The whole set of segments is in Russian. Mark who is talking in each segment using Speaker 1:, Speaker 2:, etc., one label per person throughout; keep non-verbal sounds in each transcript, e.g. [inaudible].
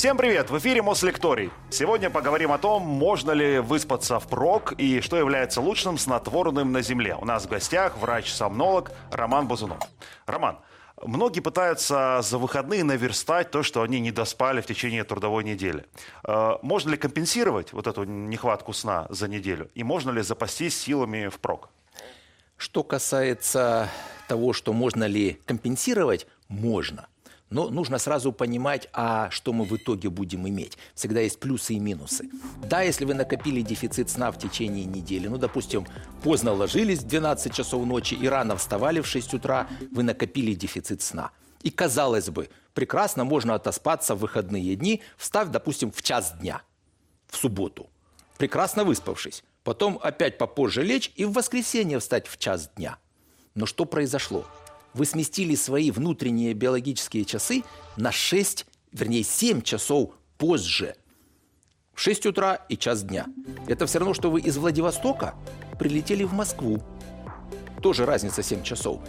Speaker 1: Всем привет! В эфире Мослекторий. Сегодня поговорим о том, можно ли выспаться впрок и что является лучшим снотворным на Земле. У нас в гостях врач-сомнолог Роман Бузунов. Роман, Многие пытаются за выходные наверстать то, что они не доспали в течение трудовой недели. Э, можно ли компенсировать вот эту нехватку сна за неделю? И можно ли запастись силами впрок?
Speaker 2: Что касается того, что можно ли компенсировать, можно. Но нужно сразу понимать, а что мы в итоге будем иметь. Всегда есть плюсы и минусы. Да, если вы накопили дефицит сна в течение недели, ну, допустим, поздно ложились в 12 часов ночи и рано вставали в 6 утра, вы накопили дефицит сна. И, казалось бы, прекрасно можно отоспаться в выходные дни, встав, допустим, в час дня, в субботу, прекрасно выспавшись. Потом опять попозже лечь и в воскресенье встать в час дня. Но что произошло? Вы сместили свои внутренние биологические часы на 6, вернее 7 часов позже. 6 утра и час дня. Это все равно, что вы из Владивостока прилетели в Москву. Тоже разница 7 часов.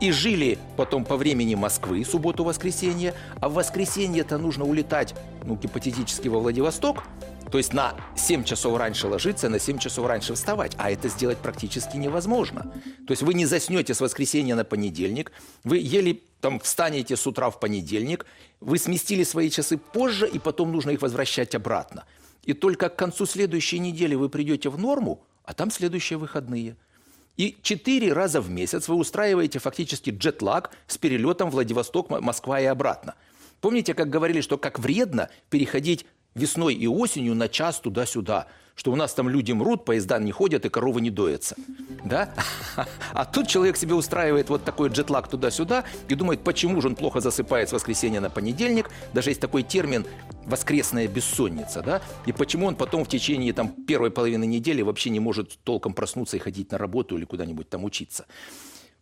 Speaker 2: И жили потом по времени Москвы, субботу-воскресенье, а в воскресенье-то нужно улетать, ну, гипотетически во Владивосток, то есть на 7 часов раньше ложиться, на 7 часов раньше вставать. А это сделать практически невозможно. То есть вы не заснете с воскресенья на понедельник, вы еле там встанете с утра в понедельник, вы сместили свои часы позже, и потом нужно их возвращать обратно. И только к концу следующей недели вы придете в норму, а там следующие выходные. И четыре раза в месяц вы устраиваете фактически джетлаг с перелетом Владивосток, Москва и обратно. Помните, как говорили, что как вредно переходить весной и осенью на час туда-сюда, что у нас там люди мрут, поезда не ходят и коровы не доятся. Да? А тут человек себе устраивает вот такой джетлаг туда-сюда и думает, почему же он плохо засыпает с воскресенья на понедельник. Даже есть такой термин «воскресная бессонница». Да? И почему он потом в течение там, первой половины недели вообще не может толком проснуться и ходить на работу или куда-нибудь там учиться.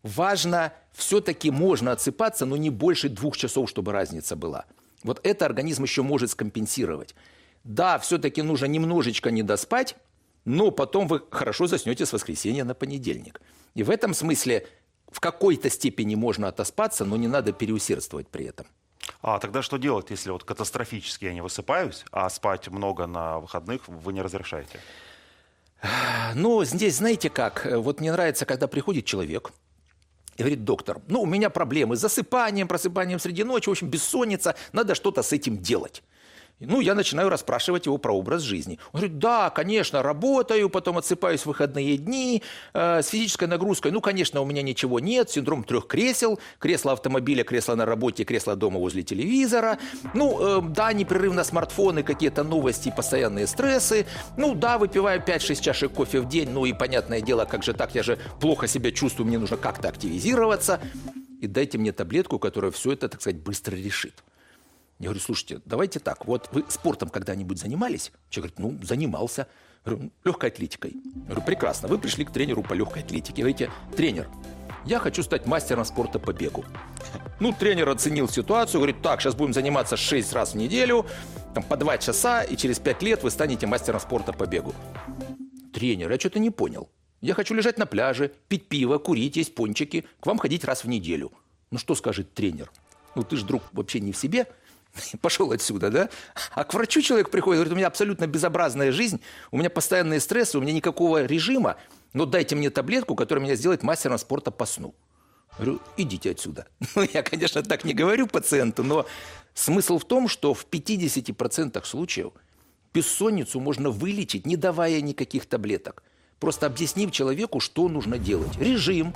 Speaker 2: Важно, все-таки можно отсыпаться, но не больше двух часов, чтобы разница была. Вот это организм еще может скомпенсировать. Да, все-таки нужно немножечко не доспать, но потом вы хорошо заснете с воскресенья на понедельник. И в этом смысле в какой-то степени можно отоспаться, но не надо переусердствовать при этом.
Speaker 1: А тогда что делать, если вот катастрофически я не высыпаюсь, а спать много на выходных вы не разрешаете?
Speaker 2: Ну, здесь знаете как, вот мне нравится, когда приходит человек, и говорит, доктор, ну, у меня проблемы с засыпанием, просыпанием среди ночи, в общем, бессонница, надо что-то с этим делать. Ну, я начинаю расспрашивать его про образ жизни. Он говорит, да, конечно, работаю, потом отсыпаюсь в выходные дни, э, с физической нагрузкой. Ну, конечно, у меня ничего нет, синдром трех кресел, кресло автомобиля, кресло на работе, кресло дома возле телевизора. Ну, э, да, непрерывно смартфоны, какие-то новости, постоянные стрессы. Ну, да, выпиваю 5-6 чашек кофе в день, ну и понятное дело, как же так, я же плохо себя чувствую, мне нужно как-то активизироваться. И дайте мне таблетку, которая все это, так сказать, быстро решит. Я говорю, слушайте, давайте так, вот вы спортом когда-нибудь занимались? Человек говорит, ну, занимался. Говорю, легкой атлетикой. Я говорю, прекрасно, вы пришли к тренеру по легкой атлетике. Говорите, тренер, я хочу стать мастером спорта по бегу. Ну, тренер оценил ситуацию, говорит, так, сейчас будем заниматься 6 раз в неделю, там, по 2 часа, и через 5 лет вы станете мастером спорта по бегу. Тренер, я что-то не понял. Я хочу лежать на пляже, пить пиво, курить, есть пончики, к вам ходить раз в неделю. Ну, что скажет тренер? Ну, ты же, друг, вообще не в себе – [laughs] пошел отсюда, да? А к врачу человек приходит, говорит, у меня абсолютно безобразная жизнь, у меня постоянные стрессы, у меня никакого режима, но дайте мне таблетку, которая меня сделает мастером спорта по сну. Говорю, идите отсюда. [laughs] Ну, я, конечно, так не говорю пациенту, но смысл в том, что в 50% случаев бессонницу можно вылечить, не давая никаких таблеток. Просто объяснив человеку, что нужно делать. Режим,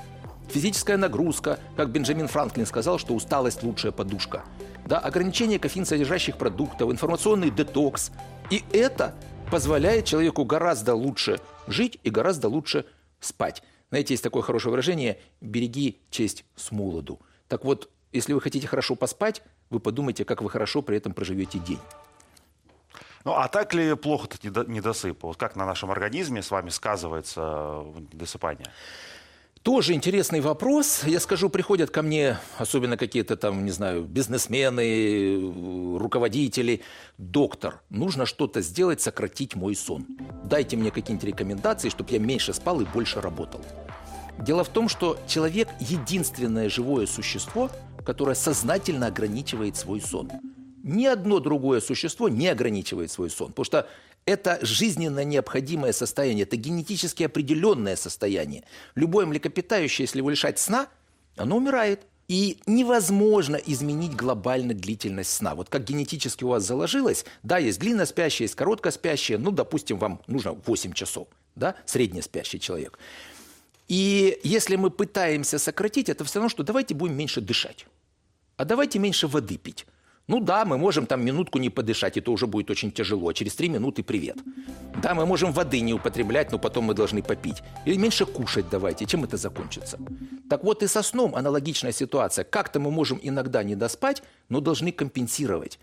Speaker 2: физическая нагрузка, как Бенджамин Франклин сказал, что усталость – лучшая подушка – да, ограничение кофеин содержащих продуктов, информационный детокс. И это позволяет человеку гораздо лучше жить и гораздо лучше спать. Знаете, есть такое хорошее выражение «береги честь с молоду». Так вот, если вы хотите хорошо поспать, вы подумайте, как вы хорошо при этом проживете день.
Speaker 1: Ну, а так ли плохо-то недосып? Вот как на нашем организме с вами сказывается недосыпание?
Speaker 2: Тоже интересный вопрос. Я скажу, приходят ко мне, особенно какие-то там, не знаю, бизнесмены, руководители. Доктор, нужно что-то сделать, сократить мой сон. Дайте мне какие-нибудь рекомендации, чтобы я меньше спал и больше работал. Дело в том, что человек – единственное живое существо, которое сознательно ограничивает свой сон. Ни одно другое существо не ограничивает свой сон. Потому что это жизненно необходимое состояние, это генетически определенное состояние. Любое млекопитающее, если его лишать сна, оно умирает. И невозможно изменить глобально длительность сна. Вот как генетически у вас заложилось, да, есть длинно спящие, есть коротко спящие, ну, допустим, вам нужно 8 часов, да, среднеспящий человек. И если мы пытаемся сократить, это все равно, что давайте будем меньше дышать, а давайте меньше воды пить. Ну да, мы можем там минутку не подышать, это уже будет очень тяжело. Через три минуты привет. Да, мы можем воды не употреблять, но потом мы должны попить. Или меньше кушать давайте. Чем это закончится? Так вот и со сном аналогичная ситуация. Как-то мы можем иногда не доспать, но должны компенсировать.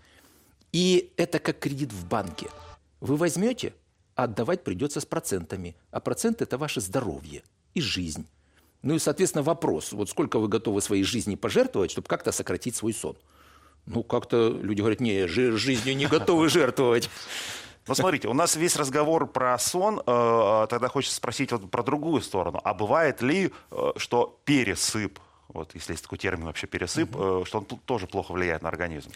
Speaker 2: И это как кредит в банке. Вы возьмете, а отдавать придется с процентами. А процент – это ваше здоровье и жизнь. Ну и, соответственно, вопрос, вот сколько вы готовы своей жизни пожертвовать, чтобы как-то сократить свой сон. Ну, как-то люди говорят, не, жизнью не готовы жертвовать.
Speaker 1: Ну, смотрите, у нас весь разговор про сон, э, тогда хочется спросить вот про другую сторону. А бывает ли, э, что пересып, вот если есть такой термин вообще пересып, угу. что он тоже плохо влияет на организм?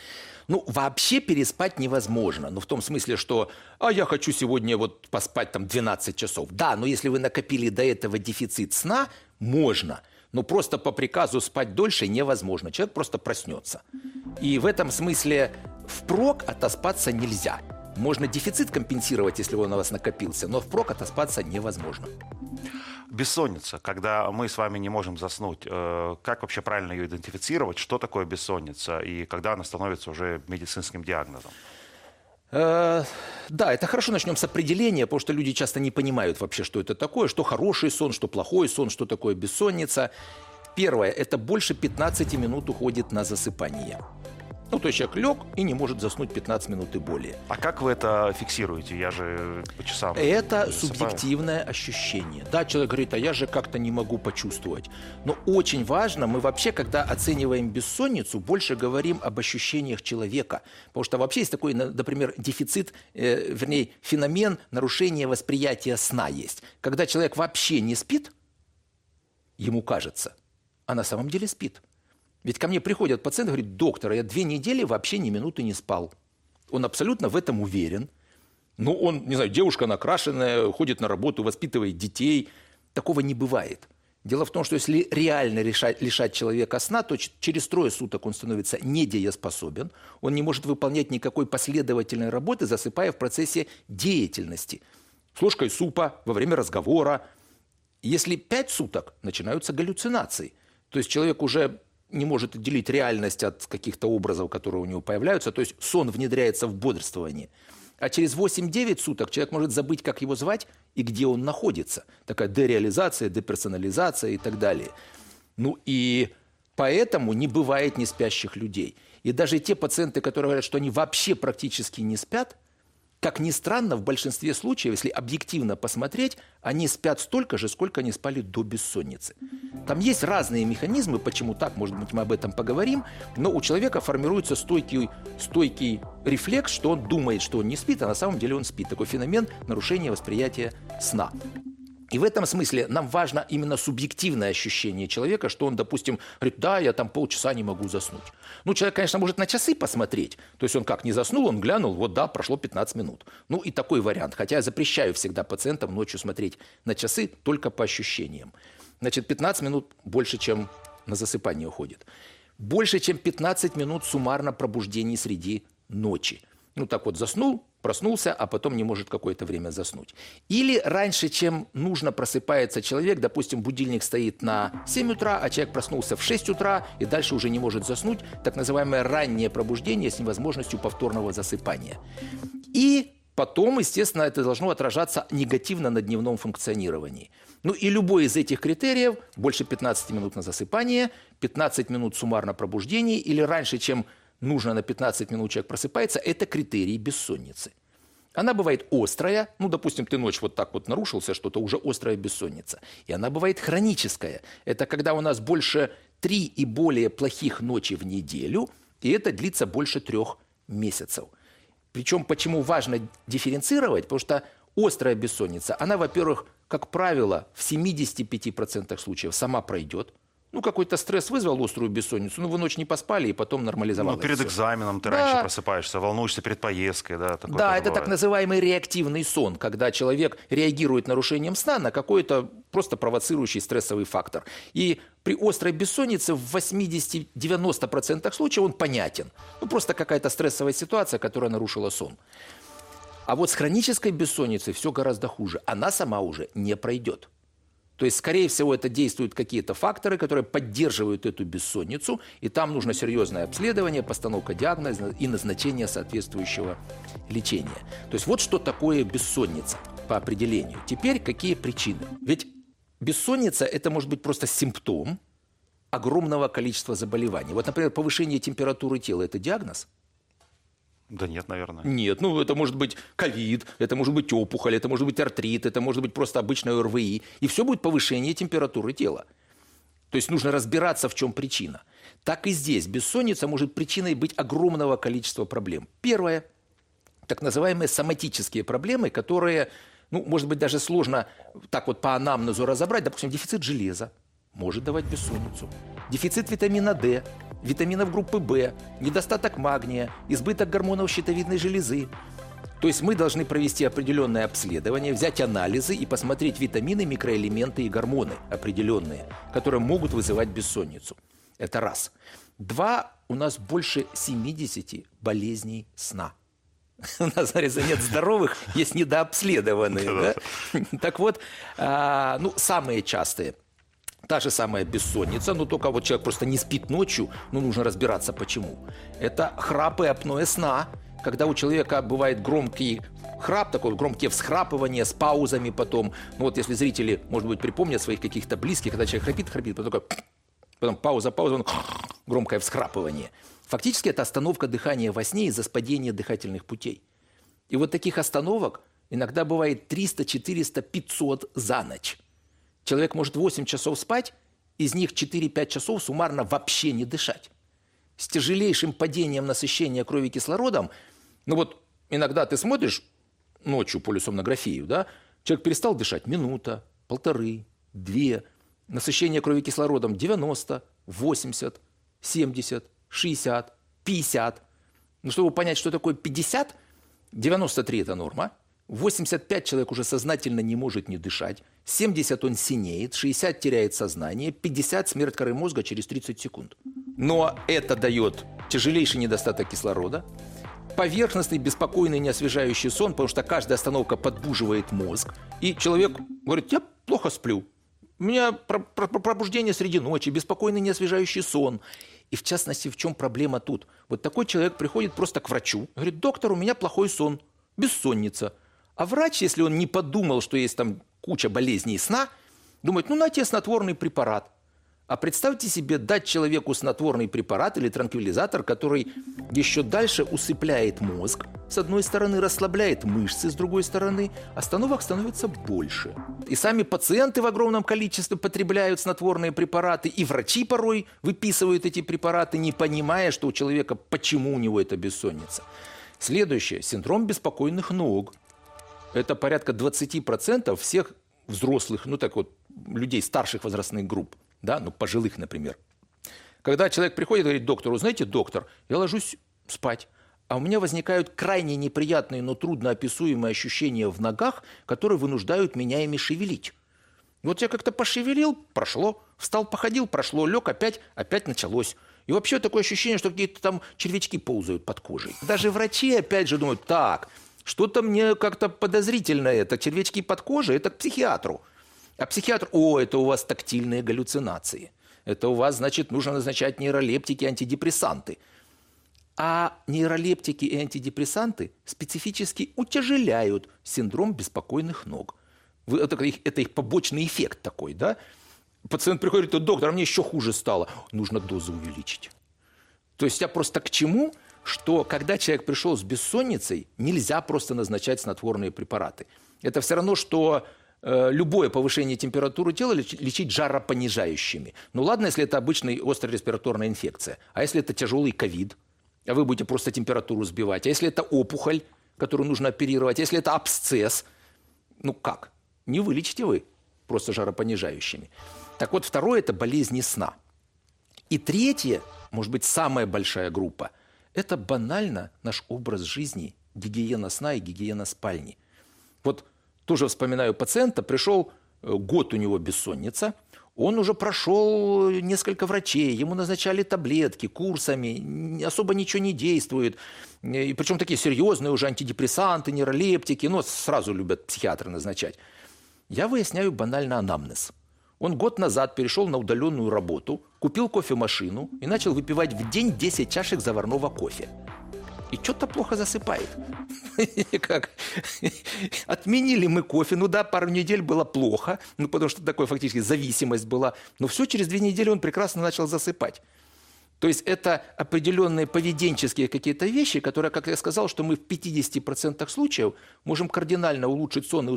Speaker 2: Ну, вообще переспать невозможно. Ну, в том смысле, что а я хочу сегодня вот поспать там 12 часов. Да, но если вы накопили до этого дефицит сна, можно – но просто по приказу спать дольше невозможно. Человек просто проснется. И в этом смысле впрок отоспаться нельзя. Можно дефицит компенсировать, если он у вас накопился, но впрок отоспаться невозможно.
Speaker 1: Бессонница, когда мы с вами не можем заснуть, э, как вообще правильно ее идентифицировать, что такое бессонница и когда она становится уже медицинским диагнозом?
Speaker 2: Э, да, это хорошо начнем с определения, потому что люди часто не понимают вообще, что это такое, что хороший сон, что плохой сон, что такое бессонница. Первое – это больше 15 минут уходит на засыпание. Ну, то есть человек лег и не может заснуть 15 минут и более.
Speaker 1: А как вы это фиксируете? Я же по часам
Speaker 2: Это засыпаю. субъективное ощущение. Да, человек говорит, а я же как-то не могу почувствовать. Но очень важно, мы вообще, когда оцениваем бессонницу, больше говорим об ощущениях человека. Потому что вообще есть такой, например, дефицит, э, вернее, феномен нарушения восприятия сна есть. Когда человек вообще не спит, ему кажется, а на самом деле спит – ведь ко мне приходят пациенты говорят, доктор, я две недели вообще ни минуты не спал. Он абсолютно в этом уверен. Ну, он, не знаю, девушка накрашенная, ходит на работу, воспитывает детей. Такого не бывает. Дело в том, что если реально решать, лишать человека сна, то через трое суток он становится недееспособен, он не может выполнять никакой последовательной работы, засыпая в процессе деятельности. С ложкой супа, во время разговора. Если пять суток, начинаются галлюцинации. То есть человек уже не может отделить реальность от каких-то образов, которые у него появляются. То есть сон внедряется в бодрствование. А через 8-9 суток человек может забыть, как его звать и где он находится. Такая дереализация, деперсонализация и так далее. Ну и поэтому не бывает неспящих людей. И даже те пациенты, которые говорят, что они вообще практически не спят – как ни странно, в большинстве случаев, если объективно посмотреть, они спят столько же, сколько они спали до бессонницы. Там есть разные механизмы, почему так, может быть, мы об этом поговорим, но у человека формируется стойкий, стойкий рефлекс, что он думает, что он не спит, а на самом деле он спит. Такой феномен нарушения восприятия сна. И в этом смысле нам важно именно субъективное ощущение человека, что он, допустим, говорит, да, я там полчаса не могу заснуть. Ну, человек, конечно, может на часы посмотреть. То есть он как не заснул, он глянул, вот да, прошло 15 минут. Ну и такой вариант. Хотя я запрещаю всегда пациентам ночью смотреть на часы только по ощущениям. Значит, 15 минут больше, чем на засыпание уходит. Больше, чем 15 минут суммарно пробуждений среди ночи. Ну так вот, заснул, проснулся, а потом не может какое-то время заснуть. Или раньше, чем нужно, просыпается человек, допустим, будильник стоит на 7 утра, а человек проснулся в 6 утра и дальше уже не может заснуть, так называемое раннее пробуждение с невозможностью повторного засыпания. И потом, естественно, это должно отражаться негативно на дневном функционировании. Ну и любой из этих критериев, больше 15 минут на засыпание, 15 минут суммарно пробуждений или раньше, чем нужно на 15 минут человек просыпается, это критерий бессонницы. Она бывает острая, ну, допустим, ты ночь вот так вот нарушился, что-то уже острая бессонница. И она бывает хроническая. Это когда у нас больше три и более плохих ночи в неделю, и это длится больше трех месяцев. Причем почему важно дифференцировать? Потому что острая бессонница, она, во-первых, как правило, в 75% случаев сама пройдет, Ну, какой-то стресс вызвал острую бессонницу, ну, вы ночь не поспали, и потом нормализовалось
Speaker 1: Ну, перед экзаменом ты
Speaker 2: Да.
Speaker 1: раньше просыпаешься, волнуешься перед поездкой, да? такое
Speaker 2: Да, это так
Speaker 1: бывает.
Speaker 2: называемый реактивный сон, когда человек реагирует нарушением сна на какой-то просто провоцирующий стрессовый фактор. И при острой бессоннице в 80-90% случаев он понятен. Ну, просто какая-то стрессовая ситуация, которая нарушила сон. А вот с хронической бессонницей все гораздо хуже. Она сама уже не пройдет. То есть, скорее всего, это действуют какие-то факторы, которые поддерживают эту бессонницу, и там нужно серьезное обследование, постановка диагноза и назначение соответствующего лечения. То есть вот что такое бессонница по определению. Теперь какие причины? Ведь бессонница – это может быть просто симптом огромного количества заболеваний. Вот, например, повышение температуры тела – это диагноз?
Speaker 1: Да нет, наверное.
Speaker 2: Нет, ну это может быть ковид, это может быть опухоль, это может быть артрит, это может быть просто обычное ОРВИ. И все будет повышение температуры тела. То есть нужно разбираться, в чем причина. Так и здесь бессонница может причиной быть огромного количества проблем. Первое – так называемые соматические проблемы, которые, ну, может быть, даже сложно так вот по анамнезу разобрать. Допустим, дефицит железа может давать бессонницу. Дефицит витамина D, витаминов группы В, недостаток магния, избыток гормонов щитовидной железы. То есть мы должны провести определенное обследование, взять анализы и посмотреть витамины, микроэлементы и гормоны определенные, которые могут вызывать бессонницу. Это раз. Два, у нас больше 70 болезней сна. У нас, говорится, нет здоровых, есть недообследованные. Так вот, а, ну, самые частые – Та же самая бессонница, но только вот человек просто не спит ночью, ну нужно разбираться почему. Это храп и апноэ сна, когда у человека бывает громкий храп, такой громкие всхрапывания с паузами потом. Ну вот если зрители, может быть, припомнят своих каких-то близких, когда человек храпит, храпит, потом, такой, потом пауза, пауза, он, громкое всхрапывание. Фактически это остановка дыхания во сне из-за спадения дыхательных путей. И вот таких остановок иногда бывает 300, 400, 500 за ночь. Человек может 8 часов спать, из них 4-5 часов суммарно вообще не дышать. С тяжелейшим падением насыщения крови кислородом, ну вот иногда ты смотришь ночью полисомнографию, да, человек перестал дышать минута, полторы, две, насыщение крови кислородом 90, 80, 70, 60, 50. Ну, чтобы понять, что такое 50, 93 – это норма, 85 человек уже сознательно не может не дышать, 70 он синеет, 60 теряет сознание, 50 смерть коры мозга через 30 секунд. Но это дает тяжелейший недостаток кислорода, поверхностный, беспокойный, неосвежающий сон, потому что каждая остановка подбуживает мозг, и человек говорит, я плохо сплю, у меня про- про- про- пробуждение среди ночи, беспокойный, неосвежающий сон. И в частности, в чем проблема тут? Вот такой человек приходит просто к врачу, говорит, доктор, у меня плохой сон, бессонница. А врач, если он не подумал, что есть там куча болезней сна, думает, ну, на тебе снотворный препарат. А представьте себе дать человеку снотворный препарат или транквилизатор, который еще дальше усыпляет мозг, с одной стороны, расслабляет мышцы, с другой стороны, остановок становится больше. И сами пациенты в огромном количестве потребляют снотворные препараты, и врачи порой выписывают эти препараты, не понимая, что у человека, почему у него это бессонница. Следующее – синдром беспокойных ног. Это порядка 20% всех взрослых, ну так вот, людей старших возрастных групп, да, ну пожилых, например. Когда человек приходит и говорит доктору, знаете, доктор, я ложусь спать, а у меня возникают крайне неприятные, но трудно описуемые ощущения в ногах, которые вынуждают меня ими шевелить. Вот я как-то пошевелил, прошло, встал, походил, прошло, лег, опять, опять началось. И вообще такое ощущение, что какие-то там червячки ползают под кожей. Даже врачи опять же думают, так, что-то мне как-то подозрительно это, червячки под кожей, это к психиатру. А психиатр, о, это у вас тактильные галлюцинации. Это у вас, значит, нужно назначать нейролептики, антидепрессанты. А нейролептики и антидепрессанты специфически утяжеляют синдром беспокойных ног. Вы- Это их, это их побочный эффект такой, да? Пациент приходит и говорит, доктор, а мне еще хуже стало. Нужно дозу увеличить. То есть я просто к чему? Что когда человек пришел с бессонницей, нельзя просто назначать снотворные препараты. Это все равно, что э, любое повышение температуры тела леч- лечить жаропонижающими. Ну ладно, если это обычная острая респираторная инфекция. А если это тяжелый ковид, а вы будете просто температуру сбивать. А если это опухоль, которую нужно оперировать, а если это абсцесс, ну как? Не вылечите вы просто жаропонижающими. Так вот, второе – это болезни сна. И третье, может быть, самая большая группа – это банально наш образ жизни, гигиена сна и гигиена спальни. Вот тоже вспоминаю пациента, пришел э, год у него бессонница, он уже прошел несколько врачей, ему назначали таблетки, курсами, особо ничего не действует. И причем такие серьезные уже антидепрессанты, нейролептики, но сразу любят психиатры назначать. Я выясняю банально анамнез. Он год назад перешел на удаленную работу, купил кофемашину и начал выпивать в день 10 чашек заварного кофе и что-то плохо засыпает. [laughs] Как? Отменили мы кофе. Ну да, пару недель было плохо, ну потому что такой фактически зависимость была. Но все, через две недели он прекрасно начал засыпать. То есть это определенные поведенческие какие-то вещи, которые, как я сказал, что мы в 50% случаев можем кардинально улучшить сон и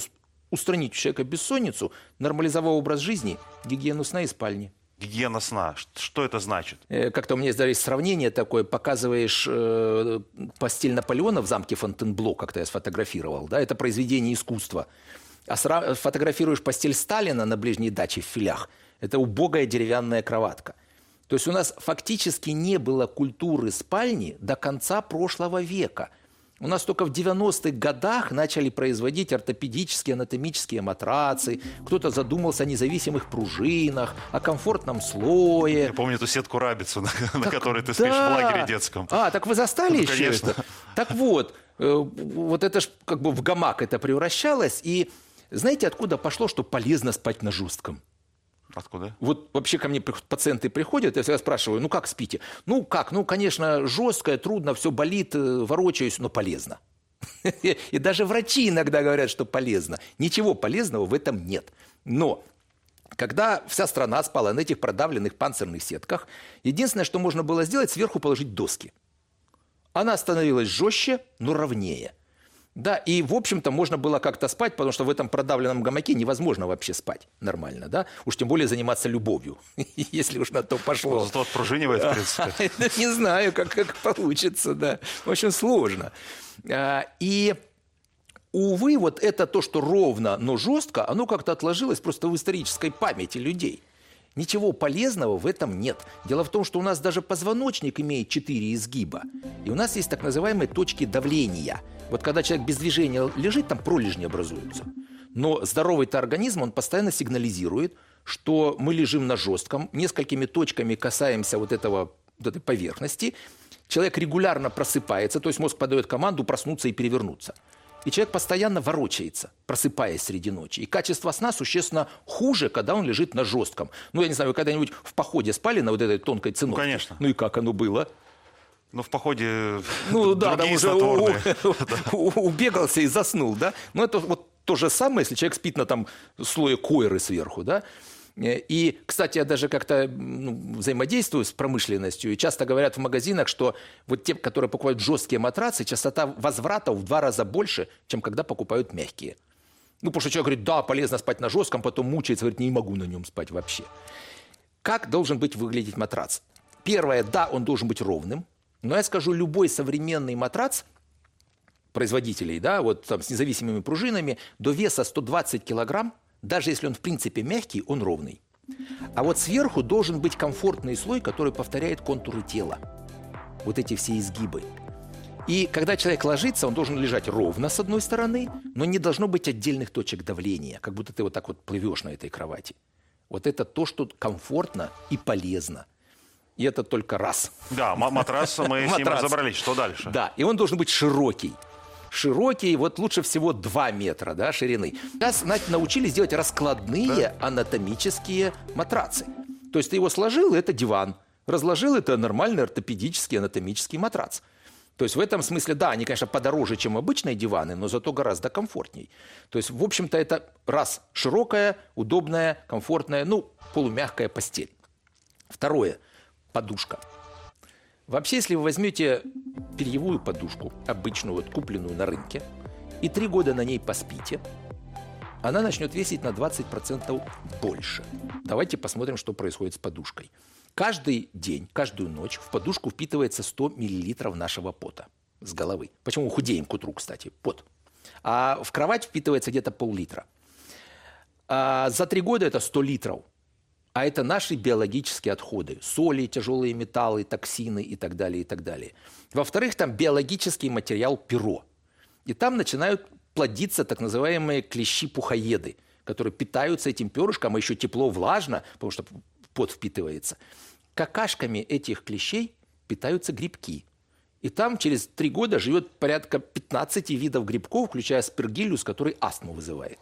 Speaker 2: устранить у человека бессонницу, нормализовав образ жизни, гигиену сна и спальни
Speaker 1: гигиена сна. Что это значит?
Speaker 2: Э, как-то у меня здесь сравнение такое. Показываешь э, постель Наполеона в замке Фонтенбло, как-то я сфотографировал. Да? Это произведение искусства. А сра- фотографируешь постель Сталина на ближней даче в филях. Это убогая деревянная кроватка. То есть у нас фактически не было культуры спальни до конца прошлого века – у нас только в 90-х годах начали производить ортопедические анатомические матрацы. Кто-то задумался о независимых пружинах, о комфортном слое.
Speaker 1: Я помню эту сетку рабицу, [laughs] на, так, на которой ты да. спишь в лагере детском.
Speaker 2: А, так вы застали ну, еще конечно. это? Так вот, э, вот это ж как бы в гамак это превращалось. И знаете, откуда пошло, что полезно спать на жестком?
Speaker 1: Откуда?
Speaker 2: Вот вообще ко мне пациенты приходят, я всегда спрашиваю, ну как спите? Ну как, ну конечно жесткое, трудно, все болит, э, ворочаюсь, но полезно. [laughs] И даже врачи иногда говорят, что полезно. Ничего полезного в этом нет. Но когда вся страна спала на этих продавленных панцирных сетках, единственное, что можно было сделать, сверху положить доски. Она становилась жестче, но ровнее – да, и, в общем-то, можно было как-то спать, потому что в этом продавленном гамаке невозможно вообще спать нормально, да? Уж тем более заниматься любовью, [laughs] если уж на то пошло.
Speaker 1: Зато отпружинивает, в принципе. [laughs]
Speaker 2: Не знаю, как, как получится, да. Очень сложно. А, и увы, вот это то, что ровно, но жестко, оно как-то отложилось просто в исторической памяти людей – Ничего полезного в этом нет. Дело в том, что у нас даже позвоночник имеет четыре изгиба. И у нас есть так называемые точки давления. Вот когда человек без движения лежит, там пролежни образуются. Но здоровый-то организм, он постоянно сигнализирует, что мы лежим на жестком, несколькими точками касаемся вот этого вот этой поверхности. Человек регулярно просыпается, то есть мозг подает команду проснуться и перевернуться. И человек постоянно ворочается, просыпаясь среди ночи. И качество сна существенно хуже, когда он лежит на жестком. Ну, я не знаю, вы когда-нибудь в походе спали на вот этой тонкой циновке?
Speaker 1: Ну, конечно.
Speaker 2: Ну и как оно было?
Speaker 1: Ну, в походе
Speaker 2: ну, да, там уже [laughs] убегался и заснул, да? Ну, это вот то же самое, если человек спит на там слое койры сверху, да? Э, и, кстати, я даже как-то ну, взаимодействую с промышленностью, и часто говорят в магазинах, что вот те, которые покупают жесткие матрацы, частота возврата в два раза больше, чем когда покупают мягкие. Ну, потому что человек говорит, да, полезно спать на жестком, потом мучается, говорит, не могу на нем спать вообще. Как должен быть выглядеть матрац? Первое, да, он должен быть ровным, но я скажу, любой современный матрац производителей, да, вот там с независимыми пружинами, до веса 120 килограмм даже если он в принципе мягкий, он ровный. А вот сверху должен быть комфортный слой, который повторяет контуры тела. Вот эти все изгибы. И когда человек ложится, он должен лежать ровно с одной стороны, но не должно быть отдельных точек давления, как будто ты вот так вот плывешь на этой кровати. Вот это то, что комфортно и полезно. И это только раз.
Speaker 1: Да, матрас мы с ним разобрались. Что дальше?
Speaker 2: Да, и он должен быть широкий широкий, вот лучше всего 2 метра да, ширины. Сейчас научились делать раскладные анатомические матрацы. То есть ты его сложил, это диван. Разложил, это нормальный ортопедический анатомический матрац. То есть в этом смысле, да, они, конечно, подороже, чем обычные диваны, но зато гораздо комфортней. То есть, в общем-то, это раз широкая, удобная, комфортная, ну, полумягкая постель. Второе – подушка. Вообще, если вы возьмете перьевую подушку, обычную, вот купленную на рынке, и три года на ней поспите, она начнет весить на 20% больше. Давайте посмотрим, что происходит с подушкой. Каждый день, каждую ночь в подушку впитывается 100 мл нашего пота с головы. Почему худеем к утру, кстати? Пот. А в кровать впитывается где-то пол-литра. А за три года это 100 литров. А это наши биологические отходы. Соли, тяжелые металлы, токсины и так далее, и так далее. Во-вторых, там биологический материал перо. И там начинают плодиться так называемые клещи-пухоеды, которые питаются этим перышком, а еще тепло, влажно, потому что пот впитывается. Какашками этих клещей питаются грибки. И там через три года живет порядка 15 видов грибков, включая спиргиллюс, который астму вызывает.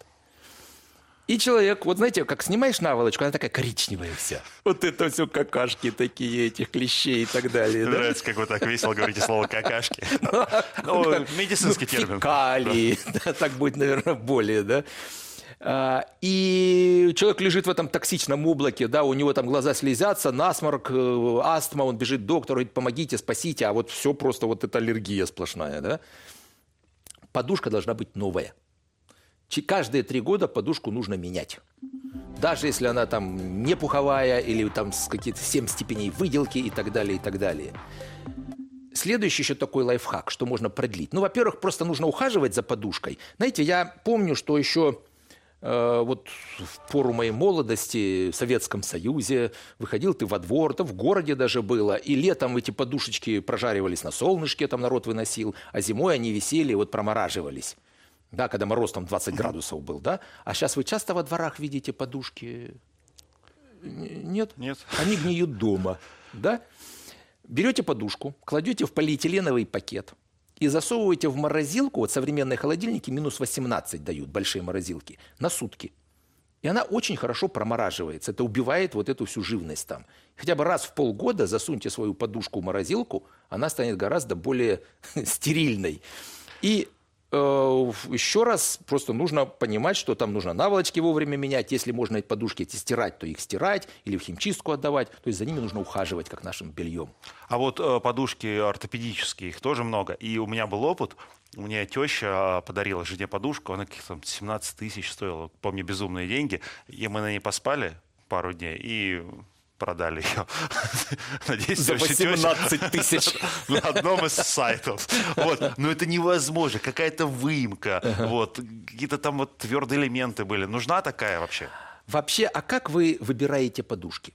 Speaker 2: И человек, вот знаете, как снимаешь наволочку, она такая коричневая вся. Вот это все какашки такие, этих клещей и так далее.
Speaker 1: Мне нравится, как вы так весело говорите слово «какашки». [laughs] Ну, медицинский термин.
Speaker 2: Фекалии, [laughs] так будет, наверное, более, да. А, и человек лежит в этом токсичном облаке, да, у него там глаза слезятся, насморк, э, астма, он бежит к доктору, говорит, помогите, спасите, а вот все просто вот это аллергия сплошная, да. Подушка должна быть новая. Каждые три года подушку нужно менять. Даже если она там не пуховая или там с каких-то 7 степеней выделки и так далее, и так далее. Следующий еще такой лайфхак, что можно продлить. Ну, во-первых, просто нужно ухаживать за подушкой. Знаете, я помню, что еще Э, вот в пору моей молодости в Советском Союзе выходил ты во двор, там в городе даже было, и летом эти подушечки прожаривались на солнышке, там народ выносил, а зимой они висели, вот промораживались. Да, когда мороз там 20 градусов был, да? А сейчас вы часто во дворах видите подушки? Нет?
Speaker 1: Нет.
Speaker 2: Они гниют дома, да? Берете подушку, кладете в полиэтиленовый пакет – и засовываете в морозилку, вот современные холодильники минус 18 дают, большие морозилки, на сутки. И она очень хорошо промораживается. Это убивает вот эту всю живность там. Хотя бы раз в полгода засуньте свою подушку в морозилку, она станет гораздо более [laughs] стерильной. И еще раз просто нужно понимать, что там нужно наволочки вовремя менять. Если можно эти подушки эти стирать, то их стирать или в химчистку отдавать. То есть за ними нужно ухаживать, как нашим бельем.
Speaker 1: А вот э, подушки ортопедические, их тоже много. И у меня был опыт. У меня теща подарила жене подушку, она каких-то 17 тысяч стоила, помню, безумные деньги. И мы на ней поспали пару дней, и продали ее. [laughs]
Speaker 2: Надеюсь, За 18 тысяч. [laughs]
Speaker 1: На одном из сайтов. Вот. Но это невозможно. Какая-то выемка. Вот. Какие-то там вот твердые элементы были. Нужна такая вообще?
Speaker 2: Вообще, а как вы выбираете подушки?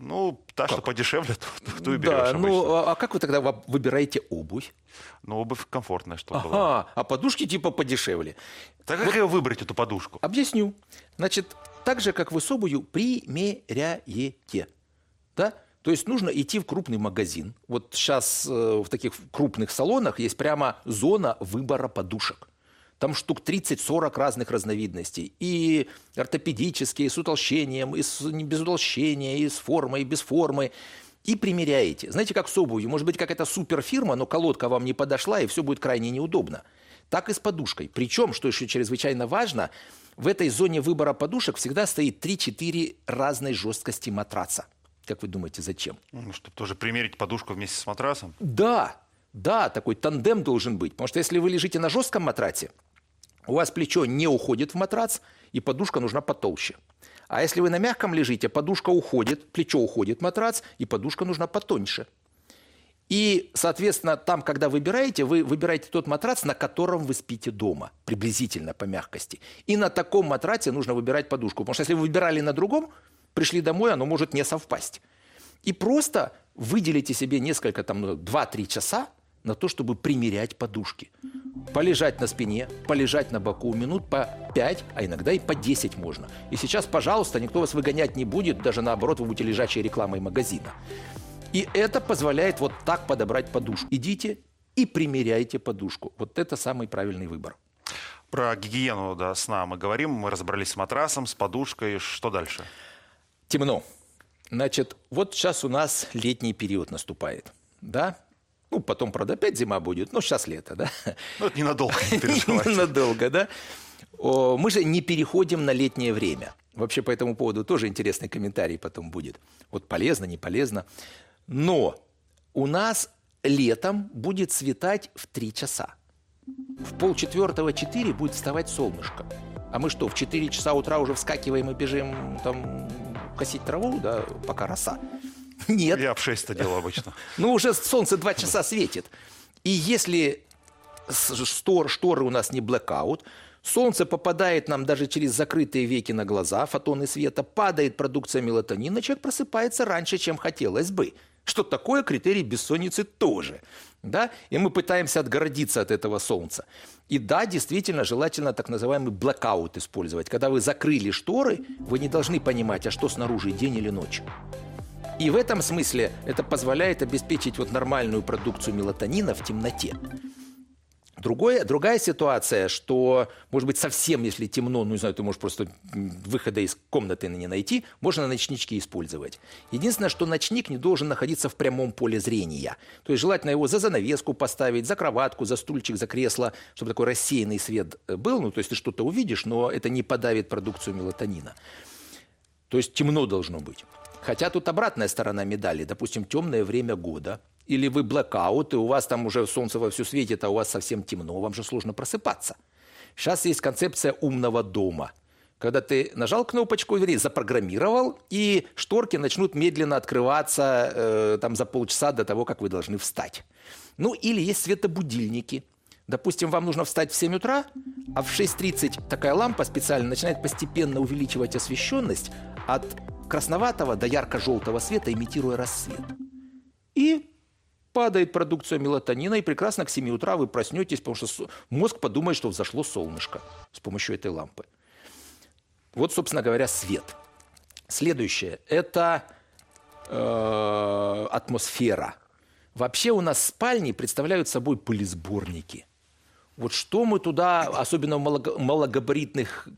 Speaker 1: Ну, та, как? что подешевле, [laughs] ту, ту и берешь
Speaker 2: да, Ну, а, а как вы тогда выбираете обувь?
Speaker 1: Ну, обувь комфортная, чтобы
Speaker 2: ага,
Speaker 1: была.
Speaker 2: а подушки типа подешевле.
Speaker 1: Так как вот, ее выбрать, эту подушку?
Speaker 2: Объясню. Значит, так же, как вы с обувью примеряете. Да? То есть нужно идти в крупный магазин. Вот сейчас э, в таких крупных салонах есть прямо зона выбора подушек. Там штук 30-40 разных разновидностей. И ортопедические, и с утолщением, и с, не без утолщения, и с формой, и без формы. И примеряете. Знаете, как с обувью. Может быть, какая-то суперфирма, но колодка вам не подошла, и все будет крайне неудобно. Так и с подушкой. Причем, что еще чрезвычайно важно, в этой зоне выбора подушек всегда стоит 3-4 разной жесткости матраца. Как вы думаете, зачем?
Speaker 1: Ну, чтобы тоже примерить подушку вместе с матрасом?
Speaker 2: Да, да, такой тандем должен быть. Потому что если вы лежите на жестком матраце, у вас плечо не уходит в матрац, и подушка нужна потолще. А если вы на мягком лежите, подушка уходит, плечо уходит в матрац, и подушка нужна потоньше. И, соответственно, там, когда выбираете, вы выбираете тот матрац, на котором вы спите дома, приблизительно по мягкости. И на таком матраце нужно выбирать подушку. Потому что если вы выбирали на другом, пришли домой, оно может не совпасть. И просто выделите себе несколько, там, 2-3 ну, часа на то, чтобы примерять подушки. Полежать на спине, полежать на боку минут по 5, а иногда и по 10 можно. И сейчас, пожалуйста, никто вас выгонять не будет, даже наоборот, вы будете лежачей рекламой магазина. И это позволяет вот так подобрать подушку. Идите и примеряйте подушку. Вот это самый правильный выбор.
Speaker 1: Про гигиену да, сна мы говорим, мы разобрались с матрасом, с подушкой. Что дальше?
Speaker 2: Темно. Значит, вот сейчас у нас летний период наступает, да? Ну, потом, правда, опять зима будет, но сейчас лето, да?
Speaker 1: Ну, это ненадолго, не [laughs] переживайте.
Speaker 2: Ненадолго, да? Мы же не переходим на летнее время. Вообще по этому поводу тоже интересный комментарий потом будет. Вот полезно, не полезно. Но у нас летом будет светать в 3 часа. В полчетвертого 4 будет вставать солнышко. А мы что, в 4 часа утра уже вскакиваем и бежим там косить траву, да, пока роса. Нет.
Speaker 1: Я в 6 это делал обычно. [laughs]
Speaker 2: Ну, уже солнце 2 часа светит. И если штор, шторы у нас не blackout, Солнце попадает нам даже через закрытые веки на глаза, фотоны света, падает продукция мелатонина, человек просыпается раньше, чем хотелось бы. Что такое критерий бессонницы тоже. Да? И мы пытаемся отгородиться от этого солнца. И да, действительно, желательно так называемый блокаут использовать. Когда вы закрыли шторы, вы не должны понимать, а что снаружи, день или ночь. И в этом смысле это позволяет обеспечить вот нормальную продукцию мелатонина в темноте. Другое, другая ситуация, что, может быть, совсем, если темно, ну, не знаю, ты можешь просто выхода из комнаты не найти, можно ночнички использовать. Единственное, что ночник не должен находиться в прямом поле зрения. То есть желательно его за занавеску поставить, за кроватку, за стульчик, за кресло, чтобы такой рассеянный свет э, был. Ну, то есть ты что-то увидишь, но это не подавит продукцию мелатонина. То есть темно должно быть. Хотя тут обратная сторона медали. Допустим, темное время года – или вы блокаут, и у вас там уже солнце во всю светит, а у вас совсем темно, вам же сложно просыпаться. Сейчас есть концепция умного дома. Когда ты нажал кнопочку, вернее, запрограммировал, и шторки начнут медленно открываться э, там, за полчаса до того, как вы должны встать. Ну, или есть светобудильники. Допустим, вам нужно встать в 7 утра, а в 6.30 такая лампа специально начинает постепенно увеличивать освещенность от красноватого до ярко-желтого света, имитируя рассвет. И падает продукция мелатонина, и прекрасно к 7 утра вы проснетесь, потому что мозг подумает, что взошло солнышко с помощью этой лампы. Вот, собственно говоря, свет. Следующее – это э, атмосфера. Вообще у нас спальни представляют собой пылесборники. Вот что мы туда, особенно в малогабаритных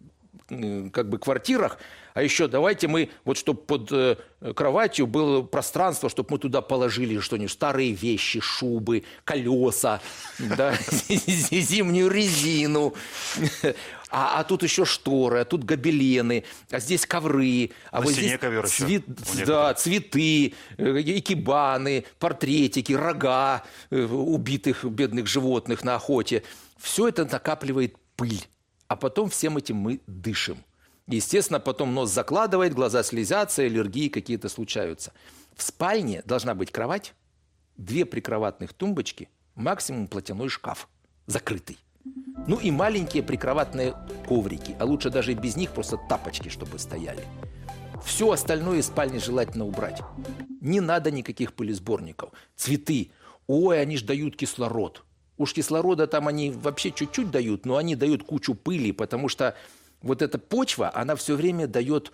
Speaker 2: как бы квартирах, а еще давайте мы, вот чтобы под э, кроватью было пространство, чтобы мы туда положили что-нибудь, старые вещи, шубы, колеса, да, [laughs] зимнюю резину. А, а тут еще шторы, а тут гобелены, а здесь ковры, а
Speaker 1: На
Speaker 2: вот здесь
Speaker 1: ковер
Speaker 2: цвет, да, цветы, э, икебаны, портретики, рога э, убитых бедных животных на охоте. Все это накапливает пыль а потом всем этим мы дышим. Естественно, потом нос закладывает, глаза слезятся, аллергии какие-то случаются. В спальне должна быть кровать, две прикроватных тумбочки, максимум платяной шкаф, закрытый. Ну и маленькие прикроватные коврики, а лучше даже без них просто тапочки, чтобы стояли. Все остальное из спальни желательно убрать. Не надо никаких пылесборников. Цветы. Ой, они ж дают кислород. Уж кислорода там они вообще чуть-чуть дают, но они дают кучу пыли, потому что вот эта почва, она все время дает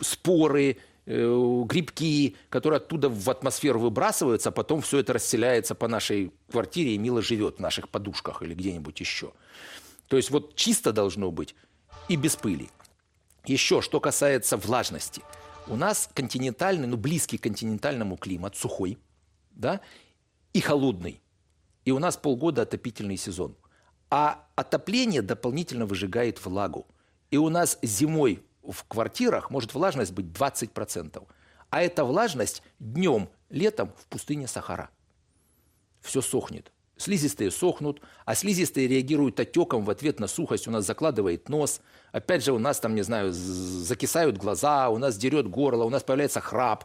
Speaker 2: споры, э, грибки, которые оттуда в атмосферу выбрасываются, а потом все это расселяется по нашей квартире и мило живет в наших подушках или где-нибудь еще. То есть вот чисто должно быть и без пыли. Еще, что касается влажности. У нас континентальный, ну близкий к континентальному климат, сухой, да, и холодный. И у нас полгода отопительный сезон. А отопление дополнительно выжигает влагу. И у нас зимой в квартирах может влажность быть 20%. А эта влажность днем, летом в пустыне Сахара. Все сохнет. Слизистые сохнут, а слизистые реагируют отеком в ответ на сухость. У нас закладывает нос. Опять же, у нас там, не знаю, закисают глаза, у нас дерет горло, у нас появляется храп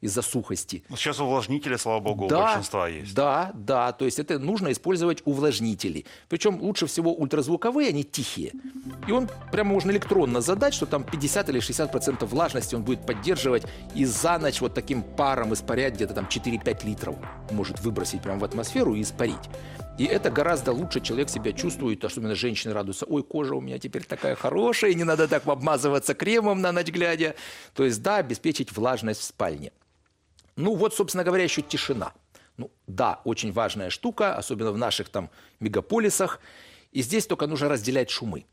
Speaker 2: из-за сухости.
Speaker 1: Ну, сейчас увлажнители, слава богу,
Speaker 2: да,
Speaker 1: у большинства есть.
Speaker 2: Да, да, то есть это нужно использовать увлажнители. Причем лучше всего ультразвуковые, они тихие. И он прямо можно электронно задать, что там 50 или 60 процентов влажности он будет поддерживать и за ночь вот таким паром испарять где-то там 4-5 литров может выбросить прямо в атмосферу и испарить. И это гораздо лучше человек себя чувствует, особенно женщины радуются. Ой, кожа у меня теперь такая хорошая, не надо так обмазываться кремом на ночь глядя. То есть, да, обеспечить влажность в спальне. Ну вот, собственно говоря, еще тишина. Ну да, очень важная штука, особенно в наших там мегаполисах. И здесь только нужно разделять шумы.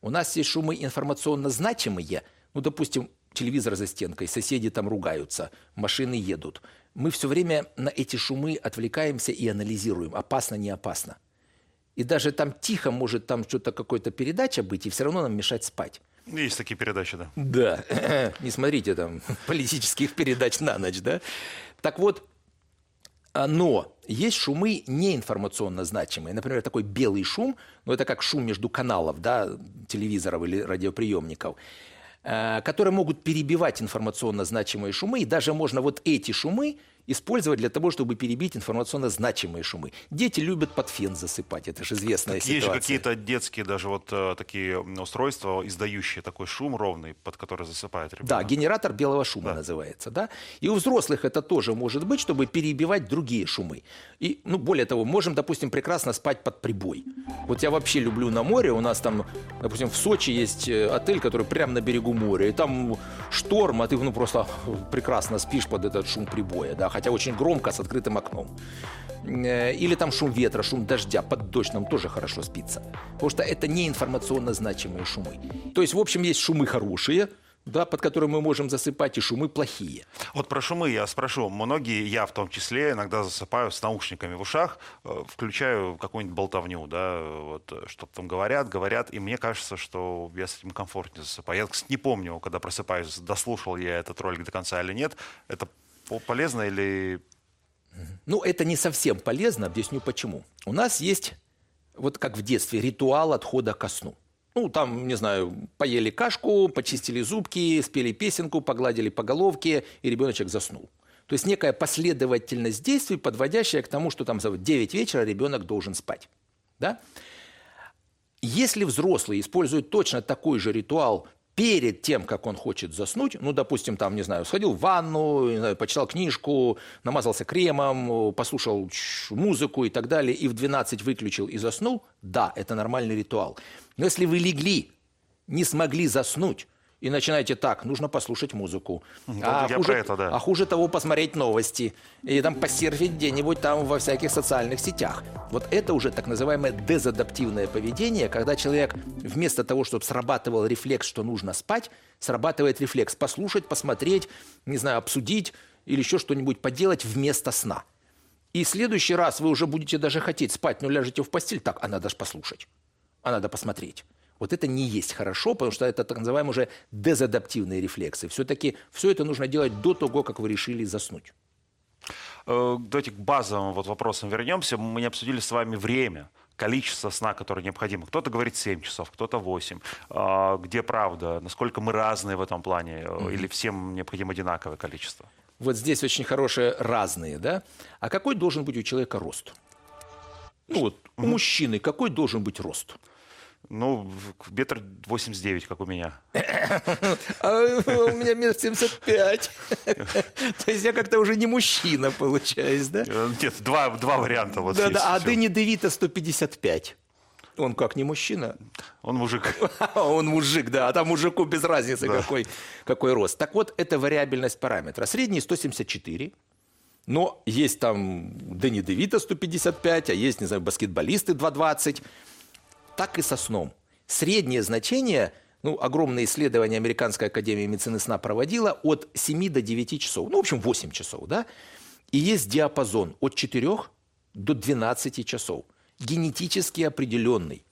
Speaker 2: У нас есть шумы информационно значимые. Ну, допустим, телевизор за стенкой, соседи там ругаются, машины едут. Мы все время на эти шумы отвлекаемся и анализируем, опасно, не опасно. И даже там тихо может там что-то, какая-то передача быть, и все равно нам мешать спать.
Speaker 1: Есть такие передачи, да.
Speaker 2: Да, [clears throat] не смотрите там [laughs] политических передач на ночь, да. Так вот, а, но есть шумы неинформационно значимые. Например, такой белый шум, ну это как шум между каналов, да, телевизоров или радиоприемников, э, которые могут перебивать информационно значимые шумы, и даже можно вот эти шумы использовать для того, чтобы перебить информационно значимые шумы. Дети любят под фен засыпать, это же известная
Speaker 1: так
Speaker 2: ситуация.
Speaker 1: Есть же какие-то детские даже вот э, такие устройства, издающие такой шум ровный, под который засыпает ребенок.
Speaker 2: Да, генератор белого шума да. называется, да. И у взрослых это тоже может быть, чтобы перебивать другие шумы. И, ну, более того, можем, допустим, прекрасно спать под прибой. Вот я вообще люблю на море, у нас там, допустим, в Сочи есть э, отель, который прямо на берегу моря, и там шторм, а ты, ну, просто прекрасно спишь под этот шум прибоя, да, хотя очень громко, с открытым окном. Э, или там шум ветра, шум дождя, под дождь нам тоже хорошо спится. Потому что это не информационно значимые шумы. То есть, в общем, есть шумы хорошие, да, под которые мы можем засыпать, и шумы плохие.
Speaker 1: Вот про шумы я спрошу. Многие, я в том числе, иногда засыпаю с наушниками в ушах, э, включаю какую-нибудь болтовню, да, вот, э, что-то там говорят, говорят, и мне кажется, что я с этим комфортнее засыпаю. Я, кстати, не помню, когда просыпаюсь, дослушал я этот ролик до конца или нет. Это полезно или...
Speaker 2: Ну, это не совсем полезно, объясню почему. У нас есть, вот как в детстве, ритуал отхода ко сну. Ну, там, не знаю, поели кашку, почистили зубки, спели песенку, погладили по головке, и ребеночек заснул. То есть некая последовательность действий, подводящая к тому, что там в 9 вечера ребенок должен спать. Да? Если взрослый использует точно такой же ритуал перед тем, как он хочет заснуть, ну, допустим, там, не знаю, сходил в ванну, знаю, почитал книжку, намазался кремом, послушал музыку и так далее, и в 12 выключил и заснул, да, это нормальный ритуал. Но если вы легли, не смогли заснуть, и начинаете так, нужно послушать музыку.
Speaker 1: а, хуже, это, да.
Speaker 2: а хуже того посмотреть новости. И там посерфить где-нибудь там во всяких социальных сетях. Вот это уже так называемое дезадаптивное поведение, когда человек вместо того, чтобы срабатывал рефлекс, что нужно спать, срабатывает рефлекс послушать, посмотреть, не знаю, обсудить или еще что-нибудь поделать вместо сна. И в следующий раз вы уже будете даже хотеть спать, но ляжете в постель, так, а надо же послушать, а надо посмотреть. Вот это не есть хорошо, потому что это так называемые уже дезадаптивные рефлексы. Все-таки все это нужно делать до того, как вы решили заснуть.
Speaker 1: Э, давайте к базовым вот вопросам вернемся. Мы не обсудили с вами время количество сна, которое необходимо. Кто-то говорит 7 часов, кто-то 8. А, где правда? Насколько мы разные в этом плане? Mm-hmm. Или всем необходимо одинаковое количество?
Speaker 2: Вот здесь очень хорошие разные, да? А какой должен быть у человека рост? Ну вот, у mm-hmm. мужчины какой должен быть рост?
Speaker 1: Ну, метр восемьдесят девять, как у меня. [coughs]
Speaker 2: А у меня метр семьдесят пять. [coughs] То есть я как-то уже не мужчина, получаюсь, да?
Speaker 1: Э, нет, два, два варианта вот
Speaker 2: Да, да, а Дэнни Девита 155. Он как, не мужчина?
Speaker 1: Он мужик. [laughs]
Speaker 2: Он мужик, да, а там мужику без разницы, да. какой, какой рост. Так вот, это вариабельность параметра. Средний 174, но есть там Дэнни Девита 155, а есть, не знаю, баскетболисты 220 так и со сном. Среднее значение, ну, огромное исследование Американская академия медицины сна проводила от 7 до 9 часов. Ну, в общем, 8 часов, да? И есть диапазон от 4 до 12 часов генетически определенный.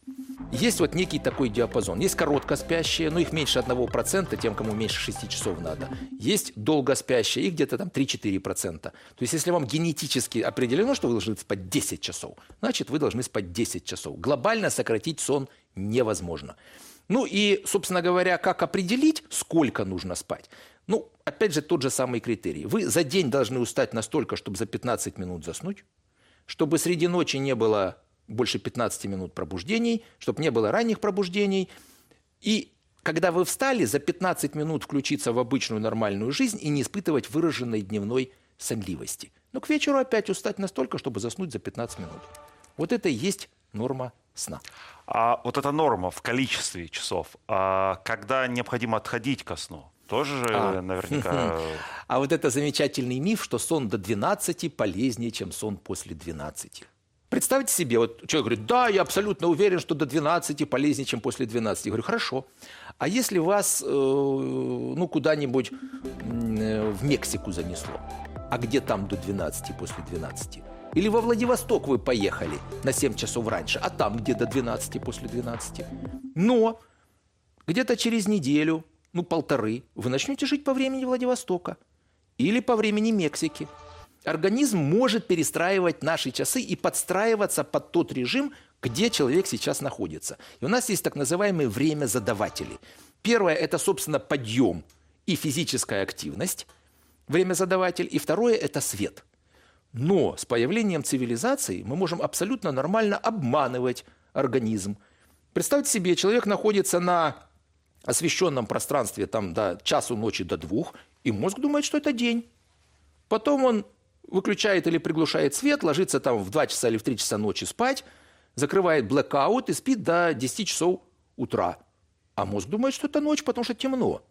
Speaker 2: Есть вот некий такой диапазон. Есть короткоспящие, но их меньше 1%, тем, кому меньше 6 часов надо. Есть долгоспящие, их где-то там 3-4%. То есть если вам генетически определено, что вы должны спать 10 часов, значит, вы должны спать 10 часов. Глобально сократить сон невозможно. Ну и, собственно говоря, как определить, сколько нужно спать? Ну, опять же, тот же самый критерий. Вы за день должны устать настолько, чтобы за 15 минут заснуть, чтобы среди ночи не было больше 15 минут пробуждений, чтобы не было ранних пробуждений. И когда вы встали, за 15 минут включиться в обычную нормальную жизнь и не испытывать выраженной дневной сонливости. Но к вечеру опять устать настолько, чтобы заснуть за 15 минут. Вот это и есть норма сна.
Speaker 1: А вот эта норма в количестве часов, а когда необходимо отходить ко сну? Тоже же а. наверняка... [laughs]
Speaker 2: А вот это замечательный миф, что сон до 12 полезнее, чем сон после 12. Представьте себе, вот человек говорит, да, я абсолютно уверен, что до 12 полезнее, чем после 12. Я говорю, хорошо. А если вас э, ну, куда-нибудь э, в Мексику занесло, а где там до 12 после 12? Или во Владивосток вы поехали на 7 часов раньше, а там где до 12 после 12? Но где-то через неделю, ну полторы, вы начнете жить по времени Владивостока или по времени Мексики – Организм может перестраивать наши часы и подстраиваться под тот режим, где человек сейчас находится. И у нас есть так называемые время задаватели. Первое – это, собственно, подъем и физическая активность, время задаватель. И второе – это свет – Но с появлением цивилизации мы можем абсолютно нормально обманывать организм. Представьте себе, человек находится на освещенном пространстве там до часу ночи до двух, и мозг думает, что это день. Потом он выключает или приглушает свет, ложится там в 2 часа или в 3 часа ночи спать, закрывает блэкаут и спит до 10 часов утра. А мозг думает, что это ночь, потому что темно.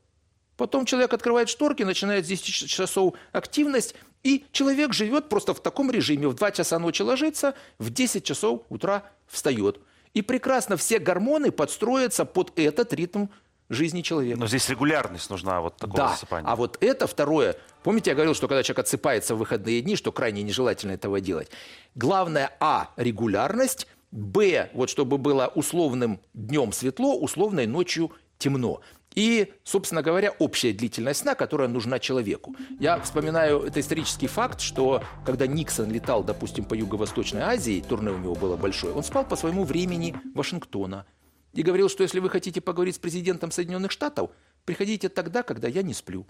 Speaker 2: Потом человек открывает шторки, начинает с 10 часов активность, и человек живет просто в таком режиме. В 2 часа ночи ложится, в 10 часов утра встает. И прекрасно все гормоны подстроятся под этот ритм жизни человека.
Speaker 1: Но здесь регулярность нужна вот такого
Speaker 2: да.
Speaker 1: засыпания.
Speaker 2: А вот это второе. Помните, я говорил, что когда человек отсыпается в выходные дни, что крайне нежелательно этого делать. Главное, а, регулярность, б, вот чтобы было условным днем светло, условной ночью темно. И, собственно говоря, общая длительность сна, которая нужна человеку. Я вспоминаю, это исторический факт, что когда Никсон летал, допустим, по Юго-Восточной Азии, турне у него было большое, он спал по своему времени Вашингтона – и говорил, что если вы хотите поговорить с президентом Соединенных Штатов, приходите тогда, когда я не сплю.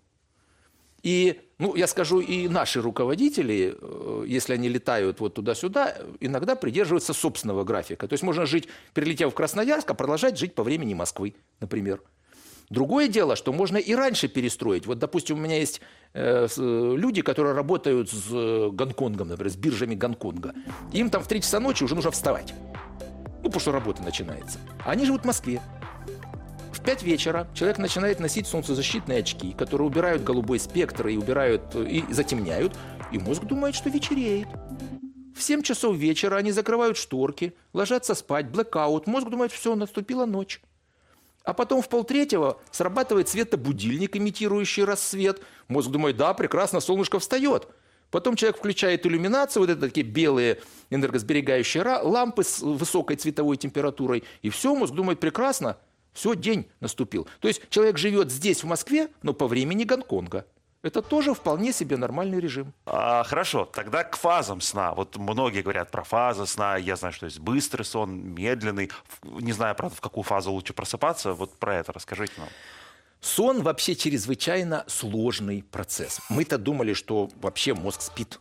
Speaker 2: И, ну, я скажу, и наши руководители, э, если они летают вот туда-сюда, иногда придерживаются собственного графика. То есть можно жить, перелетев в Красноярск, а продолжать жить по времени Москвы, например. Другое дело, что можно и раньше перестроить. Вот, допустим, у меня есть э, люди, которые работают с э, Гонконгом, например, с биржами Гонконга. Им там в 3 часа ночи уже нужно вставать. Ну, потому что работа начинается. Они живут в Москве. В 5 вечера человек начинает носить солнцезащитные очки, которые убирают голубой спектр и убирают и затемняют, и мозг думает, что вечереет. В 7 часов вечера они закрывают шторки, ложатся спать, блэкаут. Мозг думает, все, наступила ночь. А потом в полтретьего срабатывает светобудильник, имитирующий рассвет. Мозг думает, да, прекрасно, солнышко встает. Потом человек включает иллюминацию, вот это такие белые энергосберегающие лампы с высокой цветовой температурой, и все, мозг думает, прекрасно, все, день наступил. То есть человек живет здесь, в Москве, но по времени Гонконга. Это тоже вполне себе нормальный режим.
Speaker 1: А, хорошо, тогда к фазам сна. Вот многие говорят про фазы сна. Я знаю, что есть быстрый сон, медленный. Не знаю, правда, в какую фазу лучше просыпаться. Вот про это расскажите нам.
Speaker 2: Сон вообще чрезвычайно сложный процесс. Мы-то думали, что вообще мозг спит.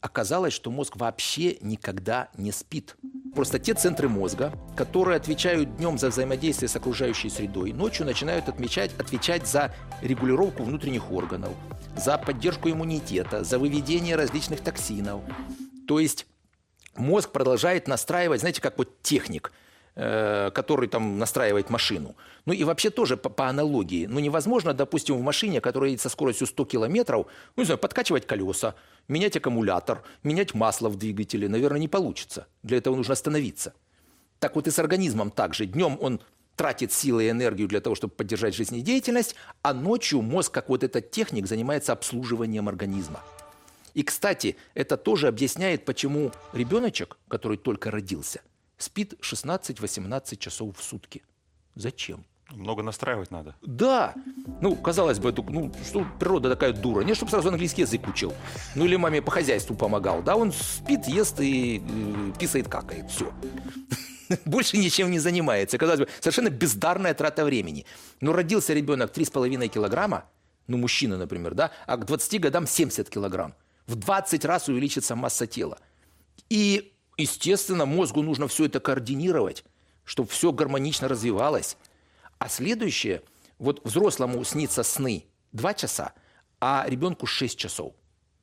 Speaker 2: Оказалось, что мозг вообще никогда не спит. Просто те центры мозга, которые отвечают днем за взаимодействие с окружающей средой, ночью начинают отмечать, отвечать за регулировку внутренних органов, за поддержку иммунитета, за выведение различных токсинов. То есть мозг продолжает настраивать, знаете, как вот техник – который там настраивает машину. Ну и вообще тоже по, по аналогии. Ну невозможно, допустим, в машине, которая едет со скоростью 100 километров, ну не знаю, подкачивать колеса, менять аккумулятор, менять масло в двигателе. Наверное, не получится. Для этого нужно остановиться. Так вот и с организмом также. Днем он тратит силы и энергию для того, чтобы поддержать жизнедеятельность, а ночью мозг, как вот этот техник, занимается обслуживанием организма. И, кстати, это тоже объясняет, почему ребеночек, который только родился – спит 16-18 часов в сутки. Зачем?
Speaker 1: Много настраивать надо.
Speaker 2: Да. Ну, казалось бы, ну, что природа такая дура. Не, чтобы сразу английский язык учил. Ну, или маме по хозяйству помогал. Да, он спит, ест и э, писает, какает. Все. [laughs] Больше ничем не занимается. Казалось бы, совершенно бездарная трата времени. Но родился ребенок 3,5 килограмма, ну, мужчина, например, да, а к 20 годам 70 килограмм. В 20 раз увеличится масса тела. И Естественно, мозгу нужно все это координировать, чтобы все гармонично развивалось. А следующее, вот взрослому снится сны 2 часа, а ребенку 6 часов.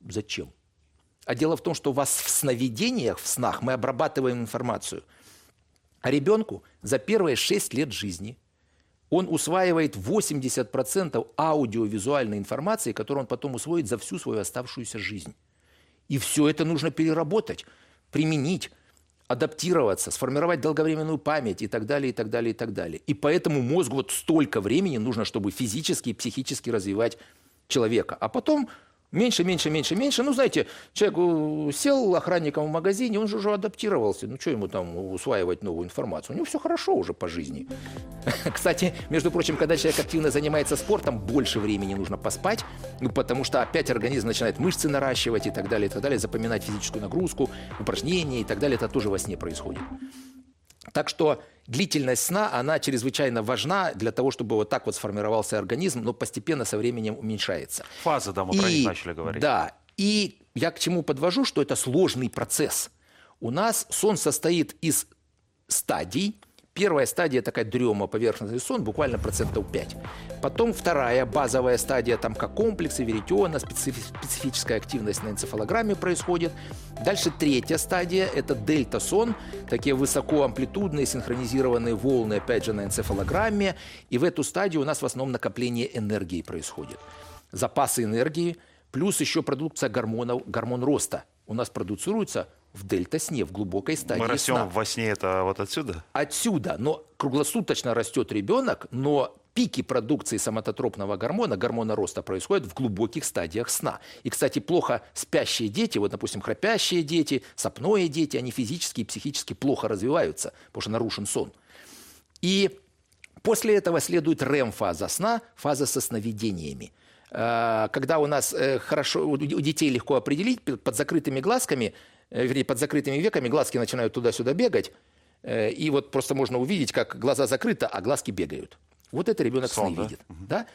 Speaker 2: Зачем? А дело в том, что у вас в сновидениях, в снах мы обрабатываем информацию. А ребенку за первые 6 лет жизни он усваивает 80% аудиовизуальной информации, которую он потом усвоит за всю свою оставшуюся жизнь. И все это нужно переработать применить, адаптироваться, сформировать долговременную память и так далее, и так далее, и так далее. И поэтому мозгу вот столько времени нужно, чтобы физически и психически развивать человека. А потом Меньше, меньше, меньше, меньше. Ну, знаете, человек сел охранником в магазине, он же уже адаптировался. Ну, что ему там усваивать новую информацию? У него все хорошо уже по жизни. [laughs] Кстати, между прочим, когда человек активно занимается спортом, больше времени нужно поспать, ну, потому что опять организм начинает мышцы наращивать и так далее, и так далее, запоминать физическую нагрузку, упражнения и так далее. Это тоже во сне происходит. Так что длительность сна, она чрезвычайно важна для того, чтобы вот так вот сформировался организм, но постепенно со временем уменьшается.
Speaker 1: Фазы, да, мы и, про них начали говорить.
Speaker 2: Да, И я к чему подвожу, что это сложный процесс. У нас сон состоит из стадий – Первая стадия такая дрема, поверхностный сон, буквально процентов 5. Потом вторая базовая стадия, там как комплексы, веритиона, специфическая активность на энцефалограмме происходит. Дальше третья стадия – это дельта-сон, такие высокоамплитудные синхронизированные волны, опять же, на энцефалограмме. И в эту стадию у нас в основном накопление энергии происходит. Запасы энергии, плюс еще продукция гормонов, гормон роста у нас продуцируется в дельта-сне, в глубокой стадии
Speaker 1: Мы растем
Speaker 2: сна.
Speaker 1: во сне, это вот отсюда?
Speaker 2: Отсюда. Но круглосуточно растет ребенок, но пики продукции соматотропного гормона, гормона роста, происходят в глубоких стадиях сна. И, кстати, плохо спящие дети, вот, допустим, храпящие дети, сопные дети, они физически и психически плохо развиваются, потому что нарушен сон. И после этого следует РЭМ-фаза сна, фаза со сновидениями. Э, когда у нас э, хорошо, у детей легко определить, под закрытыми глазками – вернее, под закрытыми веками глазки начинают туда-сюда бегать, э, и вот просто можно увидеть, как глаза закрыты, а глазки бегают. Вот это ребенок Сон, сны да? видит. Да?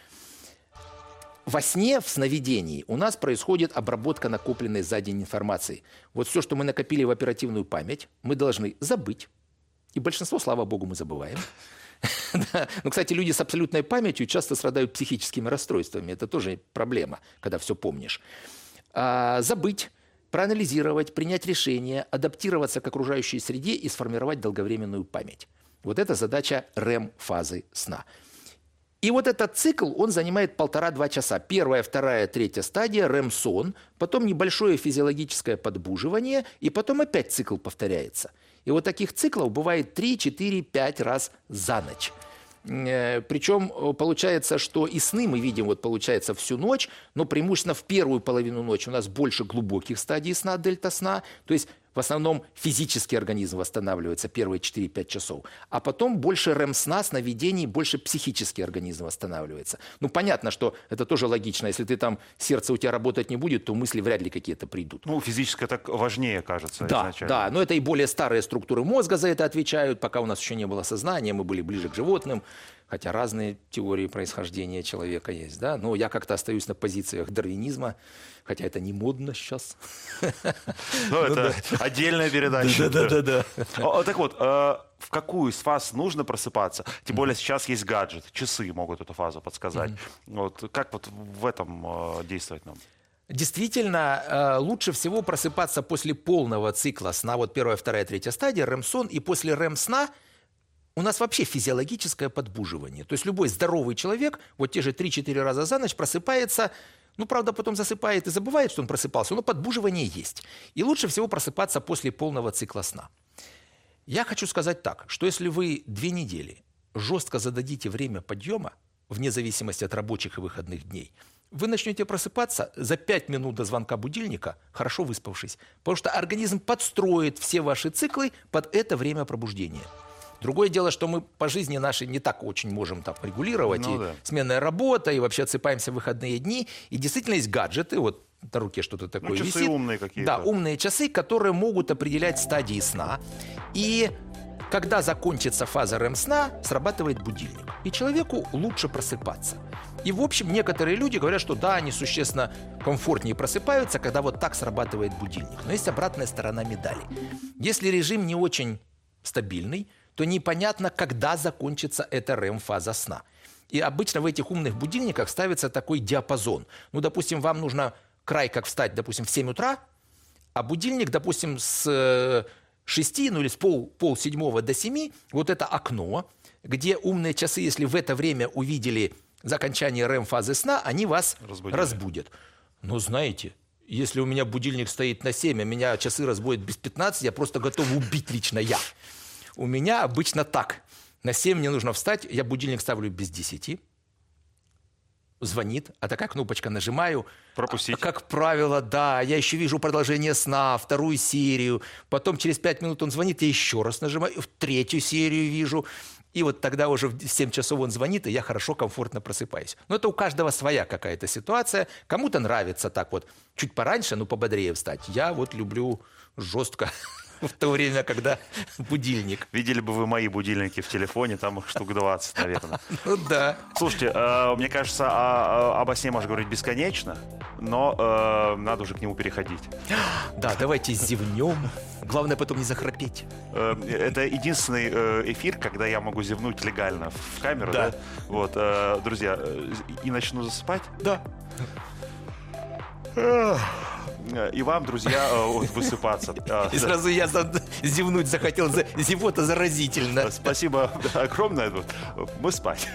Speaker 2: Во сне, в сновидении у нас происходит обработка накопленной за день информации. Вот все, что мы накопили в оперативную память, мы должны забыть. И большинство, слава богу, мы забываем. [laughs] Ну, кстати, люди с абсолютной памятью часто страдают психическими расстройствами. Это тоже проблема, когда все помнишь. А, забыть проанализировать, принять решение, адаптироваться к окружающей среде и сформировать долговременную память. Вот это задача REM-фазы сна. И вот этот цикл, он занимает полтора-два часа. Первая, вторая, третья стадия, REM-сон, потом небольшое физиологическое подбуживание, и потом опять цикл повторяется. И вот таких циклов бывает 3, 4, 5 раз за ночь. Э, Причем э, получается, что и сны мы видим, вот получается, всю ночь, но преимущественно в первую половину ночи у нас больше глубоких стадий сна, дельта сна. То есть в основном физический организм восстанавливается первые 4-5 часов, а потом больше РЭМ-сна, сновидений, больше психический организм восстанавливается. Ну, понятно, что это тоже логично. Если ты там, сердце у тебя работать не будет, то мысли вряд ли какие-то придут.
Speaker 1: Ну, физическое так важнее, кажется,
Speaker 2: Да, изначально. да, но это и более старые структуры мозга за это отвечают. Пока у нас еще не было сознания, мы были ближе к животным хотя разные теории происхождения человека есть, да, но я как-то остаюсь на позициях дарвинизма, хотя это не модно сейчас. [laughs]
Speaker 1: Ну, это отдельная передача.
Speaker 2: Да-да-да.
Speaker 1: Так вот, э, в какую из фаз нужно просыпаться? Тем более сейчас есть гаджет, часы могут эту фазу подсказать. Вот как вот в этом э, действовать нам?
Speaker 2: Действительно, э, лучше всего просыпаться после полного цикла сна, вот первая, вторая, третья стадия, рэм-сон, и после рэм-сна – у нас вообще физиологическое подбуживание. То есть любой здоровый человек вот те же 3-4 раза за ночь просыпается, ну, правда, потом засыпает и забывает, что он просыпался, но подбуживание есть. И лучше всего просыпаться после полного цикла сна. Я хочу сказать так, что если вы две недели жестко зададите время подъема, вне зависимости от рабочих и выходных дней, вы начнете просыпаться за 5 минут до звонка будильника, хорошо выспавшись, потому что организм подстроит все ваши циклы под это время пробуждения. Другое дело, что мы по жизни нашей не так очень можем там регулировать. Ну, и да. сменная работа, и вообще отсыпаемся в выходные дни. И действительно есть гаджеты, вот на руке что-то такое ну,
Speaker 1: часы
Speaker 2: висит.
Speaker 1: умные какие-то.
Speaker 2: Да, умные часы, которые могут определять стадии сна. И когда закончится фаза РЭМ-сна, срабатывает будильник. И человеку лучше просыпаться. И, в общем, некоторые люди говорят, что да, они существенно комфортнее просыпаются, когда вот так срабатывает будильник. Но есть обратная сторона медали. Если режим не очень стабильный, то непонятно, когда закончится эта РЭМ-фаза сна. И обычно в этих умных будильниках ставится такой диапазон. Ну, допустим, вам нужно край как встать, допустим, в 7 утра, а будильник, допустим, с 6, э, ну или с пол, пол седьмого до 7, вот это окно, где умные часы, если в это время увидели закончание РЭМ-фазы сна, они вас Разбудили. разбудят. Но знаете, если у меня будильник стоит на 7, а меня часы разбудят без 15, я просто готов убить лично я. У меня обычно так. На 7 мне нужно встать, я будильник ставлю без 10. Звонит, а такая кнопочка нажимаю.
Speaker 1: Пропустить. А,
Speaker 2: как правило, да. Я еще вижу продолжение сна, вторую серию. Потом через 5 минут он звонит, я еще раз нажимаю, в третью серию вижу. И вот тогда уже в 7 часов он звонит, и я хорошо, комфортно просыпаюсь. Но это у каждого своя какая-то ситуация. Кому-то нравится так вот чуть пораньше, но пободрее встать. Я вот люблю жестко [laughs] в то время, когда будильник.
Speaker 1: Видели бы вы мои будильники в телефоне, там их штук 20, наверное. [laughs]
Speaker 2: Ну да.
Speaker 1: Слушайте, э, мне кажется, о, обо сне можно говорить бесконечно, но э, надо уже к нему переходить. [gasps]
Speaker 2: Да, давайте зевнем. Главное потом не захрапеть.
Speaker 1: Э, это единственный эфир, когда я могу зевнуть легально в камеру.
Speaker 2: Да.
Speaker 1: Да. Вот, друзья, и начну засыпать.
Speaker 2: Да.
Speaker 1: И вам, друзья, э, высыпаться. [laughs]
Speaker 2: И сразу я зевнуть захотел. За- Зевота заразительно.
Speaker 1: Спасибо огромное. Мы спать.